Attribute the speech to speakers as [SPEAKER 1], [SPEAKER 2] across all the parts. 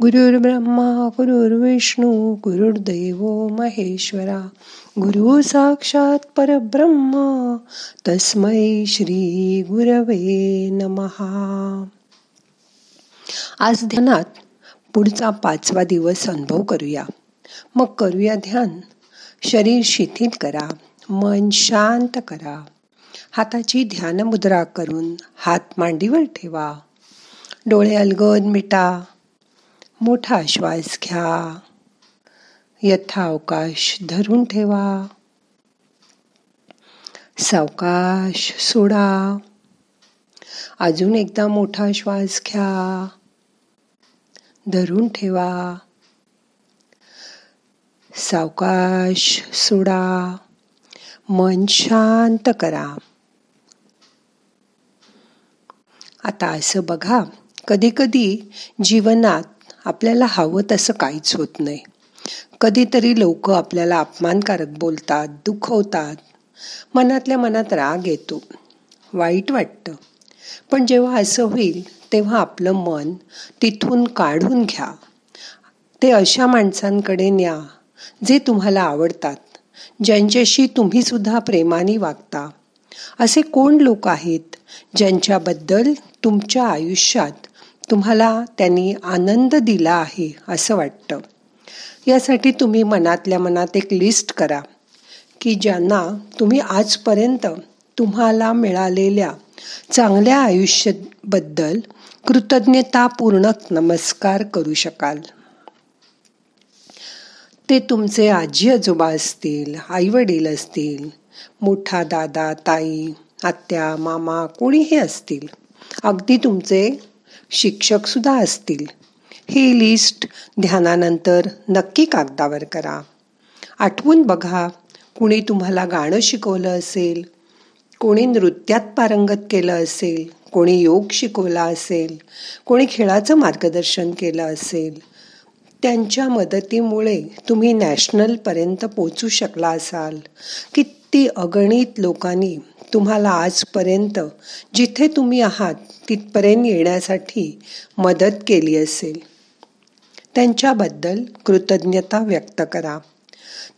[SPEAKER 1] गुरुर्ब्रह्मा गुरुर्विष्णू गुरुर्दैव महेश्वरा गुरु साक्षात परब्रह्म तस्मै श्री गुरवे नमहा आज ध्यानात पुढचा पाचवा दिवस अनुभव करूया. मग करूया ध्यान. शरीर शिथिल करा मन शांत करा. हाताची ध्यान मुद्रा करून हात मांडीवर ठेवा. डोळे अलगद मिटा. मोठा श्वास घ्या. यथावकाश धरून ठेवा. सावकाश सोडा. अजून एकदा मोठा श्वास घ्या. धरून ठेवा. सावकाश सोडा. मन शांत करा. आता असं बघा. कधी कधी जीवनात आपल्याला हवं तसं काहीच होत नाही. कधीतरी लोक आपल्याला अपमानकारक बोलतात दुखवतात. मनातल्या मनात राग येतो. वाईट वाटतं. पण जेव्हा असं होईल तेव्हा आपलं मन तिथून काढून घ्या. ते अशा माणसांकडे न्या जे तुम्हाला आवडतात ज्यांच्याशी तुम्ही सुद्धा प्रेमाने वागता. असे कोण लोक आहेत ज्यांच्याबद्दल तुमच्या आयुष्यात तुम्हाला त्यांनी आनंद दिला आहे असं वाटतं. यासाठी तुम्ही मनातल्या मनात एक लिस्ट करा की ज्यांना तुम्ही आजपर्यंत तुम्हाला मिळालेल्या चांगल्या आयुष्याबद्दल कृतज्ञतापूर्ण नमस्कार करू शकाल. ते तुमचे आजी आजोबा असतील आईवडील असतील मोठा दादा ताई आत्या मामा कोणीही असतील अगदी तुमचे शिक्षक सुद्धा असतील. ही लिस्ट ध्यानानंतर नक्की कागदावर करा. आठवून बघा कुणी तुम्हाला गाणं शिकवलं असेल कोणी नृत्यात पारंगत केलं असेल कोणी योग शिकवला असेल कोणी खेळाचं मार्गदर्शन केलं असेल त्यांच्या मदतीमुळे तुम्ही नॅशनलपर्यंत पोचू शकला असाल. किती अगणित लोकांनी तुम्हाला आजपर्यंत जिथे तुम्ही आहात तिथपर्यंत येण्यासाठी मदत केली असेल. त्यांच्याबद्दल कृतज्ञता व्यक्त करा.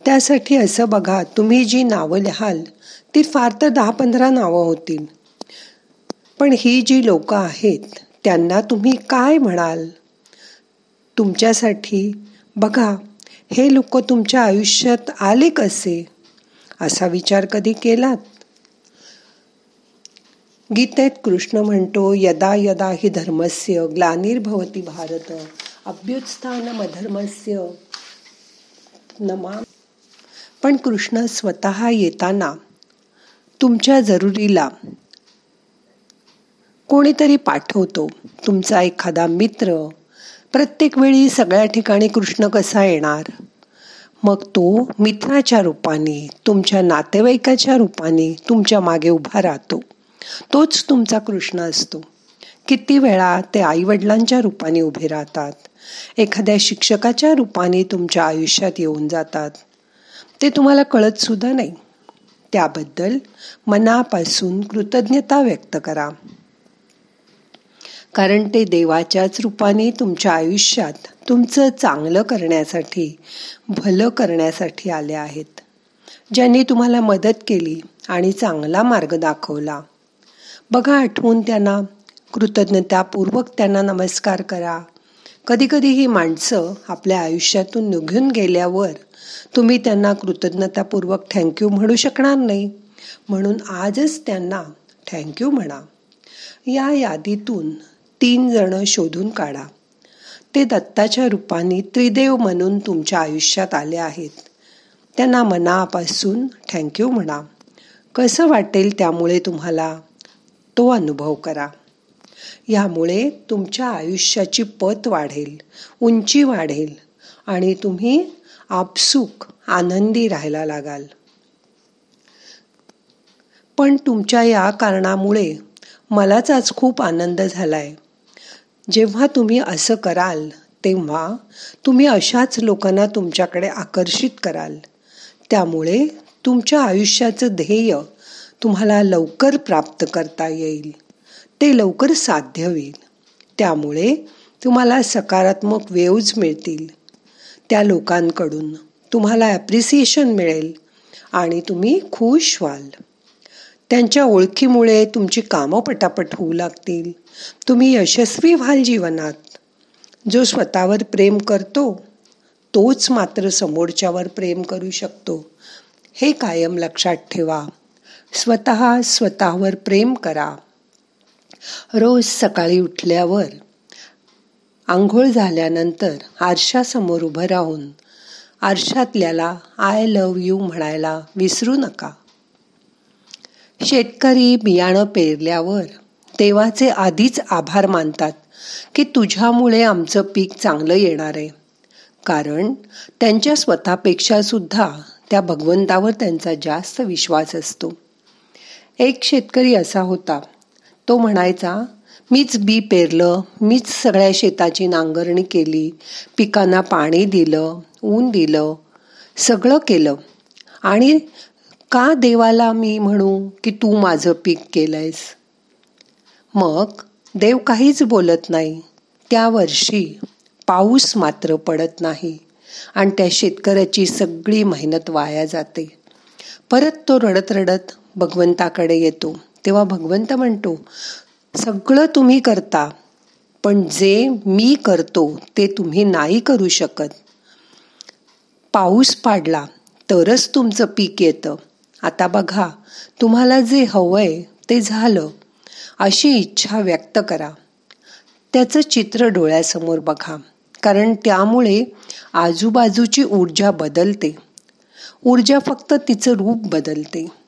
[SPEAKER 1] त्यासाठी असं बघा तुम्ही जी नावं लिहाल ती फार तर दहा पंधरा नावं होतील. पण ही जी लोकं आहेत त्यांना तुम्ही काय म्हणाल? तुमच्यासाठी बघा हे लोक तुमच्या आयुष्यात आले कसे? असा विचार कधी केलात? गीतेत कृष्ण म्हणतो यदा यदा हि धर्मस्य ग्लानिर्भवती भारत अभ्युत्थान अधर्मस्य नमा पण कृष्ण स्वतः येताना तुमच्या जरुरीला कोणीतरी पाठवतो. तुमचा एखादा मित्र प्रत्येक वेळी सगळ्या ठिकाणी कृष्ण कसा येणार? मग तो मित्राच्या रूपाने तुमच्या नातेवाईकाच्या रूपाने तुमच्या मागे उभा राहतो. तोच तुमचा कृष्ण असतो. किती वेळा ते आई वडिलांच्या रूपाने उभे राहतात. एखाद्या शिक्षकाच्या रूपाने तुमच्या आयुष्यात येऊन जातात. ते तुम्हाला कळत सुद्धा नाही. त्याबद्दल मनापासून कृतज्ञता व्यक्त करा. कारण ते देवाच्याच रूपाने तुमच्या आयुष्यात तुमचं चांगलं करण्यासाठी भलं करण्यासाठी आले आहेत. ज्यांनी तुम्हाला मदत केली आणि चांगला मार्ग दाखवला. बघा आठवून त्यांना. कृतज्ञतापूर्वक त्यांना नमस्कार करा. कधीकधी ही माणसं आपल्या आयुष्यातून निघून गेल्यावर तुम्ही त्यांना कृतज्ञतापूर्वक थँक्यू म्हणू शकणार नाही. म्हणून आजच त्यांना थँक्यू म्हणा. या यादीतून तीन जण शोधून काढा. ते दत्ताच्या रूपाने त्रिदेव म्हणून तुमच्या आयुष्यात आले आहेत. त्यांना मनापासून थँक्यू म्हणा. कसं वाटेल त्यामुळे तुम्हाला? तो अनुभव करा. यामुळे तुमच्या आयुष्याची पत वाढेल उंची वाढेल आणि तुम्ही आपसुक आनंदी राहायला लागाल. पण तुमच्या या कारणामुळे मलाच आज खूप आनंद झालाय. जेव्हा तुम्ही असं कराल तेव्हा तुम्ही अशाच लोकांना तुमच्याकडे आकर्षित कराल. त्यामुळे तुमच्या आयुष्याचं ध्येय तुम्हाला लवकर प्राप्त करता येईल. ते लवकर साध्य होईल. त्यामुळे तुम्हाला सकारात्मक वेव्ज मिळतील. त्या लोकांकडून तुम्हाला ॲप्रिसिएशन मिळेल आणि तुम्ही खुश व्हाल. त्यांच्या ओळखीमुळे तुमची कामं पटापट होऊ लागतील. तुम्ही यशस्वी व्हाल जीवनात. जो स्वतःवर प्रेम करतो तोच मात्र समोरच्यावर प्रेम करू शकतो. हे कायम लक्षात ठेवा. स्वतः स्वतःवर प्रेम करा. रोज सकाळी उठल्यावर आंघोळ झाल्यानंतर आरशासमोर उभं राहून आरशातल्याला आय लव यू म्हणायला विसरू नका. शेतकरी बियाणं पेरल्यावर देवाचे आधीच आभार मानतात की तुझ्यामुळे आमचं पीक चांगलं येणार आहे. कारण त्यांच्या स्वतःपेक्षा सुद्धा त्या भगवंतावर त्यांचा जास्त विश्वास असतो. एक शेतकरी असा होता. तो म्हणायचा मीच बी पेरलं मीच सगळ्या शेताची नांगरणी केली पिकांना पाणी दिलं ऊन दिलं सगळं केलं. आणि का देवाला मी म्हणू की तू माझं पीक केलंयस? मग देव काहीच बोलत नाही. त्या वर्षी पाऊस मात्र पडत नाही आणि त्या शेतकऱ्याची सगळी मेहनत वाया जाते. परत तो रडत रडत भगवंताकडे येतो. तेव्हा भगवंत म्हणतो सगळं तुम्ही करता पण जे मी करतो ते तुम्ही नाही करू शकत. पाऊस पाडला तरच तुमचं पीक येतं. आता बघा तुम्हाला जे हवंय ते झालं. अशी इच्छा व्यक्त करा. त्याचं चित्र डोळ्यासमोर बघा कारण त्यामुळे आजूबाजूची ऊर्जा बदलते. ऊर्जा फक्त तिचं रूप बदलते.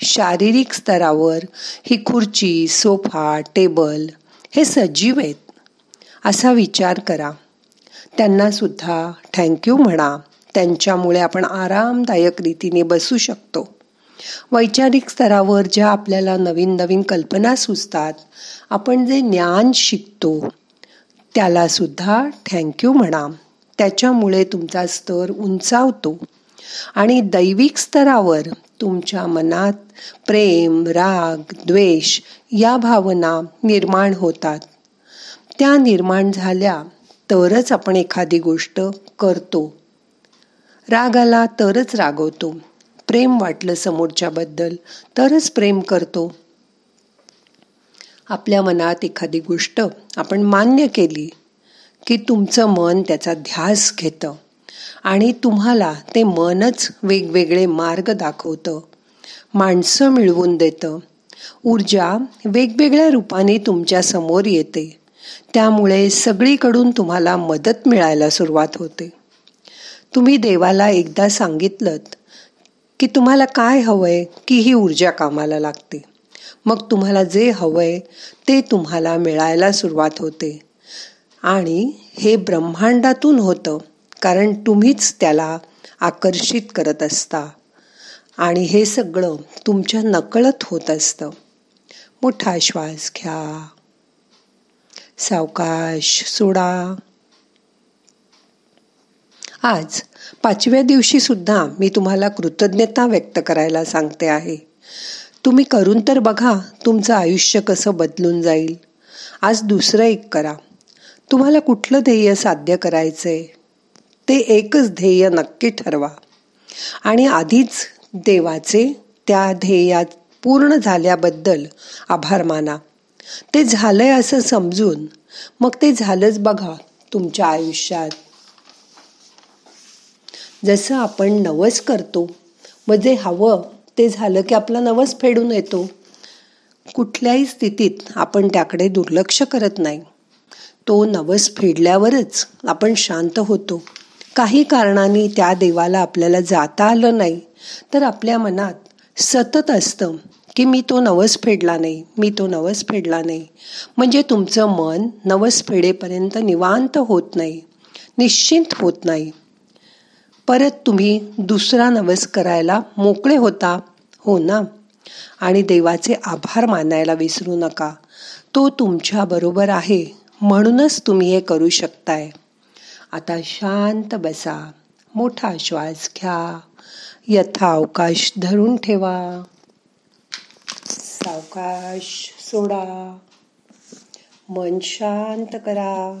[SPEAKER 1] शारीरिक स्तरावर ही खुर्ची सोफा टेबल हे सजीव आहेत. असा विचार करा. त्यांना सुद्धा थँक्यू म्हणा. त्यांच्यामुळे आपण आरामदायक रीतीने बसू शकतो. वैचारिक स्तरावर ज्या आपल्याला नवीन नवीन कल्पना सुचतात आपण जे ज्ञान शिकतो त्याला सुद्धा थँक्यू म्हणा. त्याच्यामुळे तुमचा स्तर उंचावतो. आणि दैविक स्तरावर तुमच्या मनात प्रेम राग द्वेष या भावना निर्माण होतात. त्या निर्माण झाल्या तरच आपण एखादी गोष्ट करतो. राग आला तरच रागवतो. प्रेम वाटलं समोरच्याबद्दल तरच प्रेम करतो. आपल्या मनात एखादी गोष्ट आपण मान्य केली की तुमचं मन त्याचा ध्यास घेतं. आणि तुम्हाला ते मनच वेगवेगळे मार्ग दाखवतं. माणसं मिळवून देतं. ऊर्जा वेगवेगळ्या रूपाने तुमच्यासमोर येते. त्यामुळे सगळीकडून तुम्हाला मदत मिळायला सुरुवात होते. तुम्ही देवाला एकदा सांगितलं की तुम्हाला काय हवंय की ही ऊर्जा कामाला लागते. मग तुम्हाला जे हवंय ते तुम्हाला मिळायला सुरुवात होते. आणि हे ब्रह्मांडातून होतं. कारण तुम्हीच त्याला आकर्षित करत असता. आणि हे सगळं तुमच्या नकळत होत असतं. मोठा श्वास घ्या. सावकाश सोडा. आज पाचव्या दिवशी सुद्धा मी तुम्हाला कृतज्ञता व्यक्त करायला सांगते आहे. तुम्ही करून तर बघा तुमचं आयुष्य कसं बदलून जाईल. आज दुसरं एक करा. तुम्हाला कुठलं ध्येय साध्य करायचंय? ते एकच ध्येय नक्की ठरवा. आणि आधीच देवाचे त्या ध्येयात पूर्ण झाल्याबद्दल आभार माना. ते झालंय असं समजून मग ते झालंच बघा तुमच्या आयुष्यात. जसं आपण नवस करतो मग जे हवं ते झालं की आपला नवस फेडून येतो. कुठल्याही स्थितीत आपण त्याकडे दुर्लक्ष करत नाही. तो नवस फेडल्यावरच आपण शांत होतो. काही कारणाने त्या देवाला आपल्याला जाता आलं नाही. तर आपल्या मनात सतत असतं की मी तो नवस फेडला नाही मी तो नवस फेडला नाही. म्हणजे तुमचं मन नवस फेडेपर्यंत निवांत होत नाही निश्चिंत होत नाही. परत तुम्ही दुसरा नवस करायला मोकळे होता हो ना? आणि देवाचे आभार मानायला विसरू नका. तो तुमच्याबरोबर आहे म्हणूनच तुम्ही हे करू शकताय. आता शांत बसा. मोठा श्वास घ्या. यथा अवकाश धरून ठेवा. सावकाश सोडा. मन शांत करा.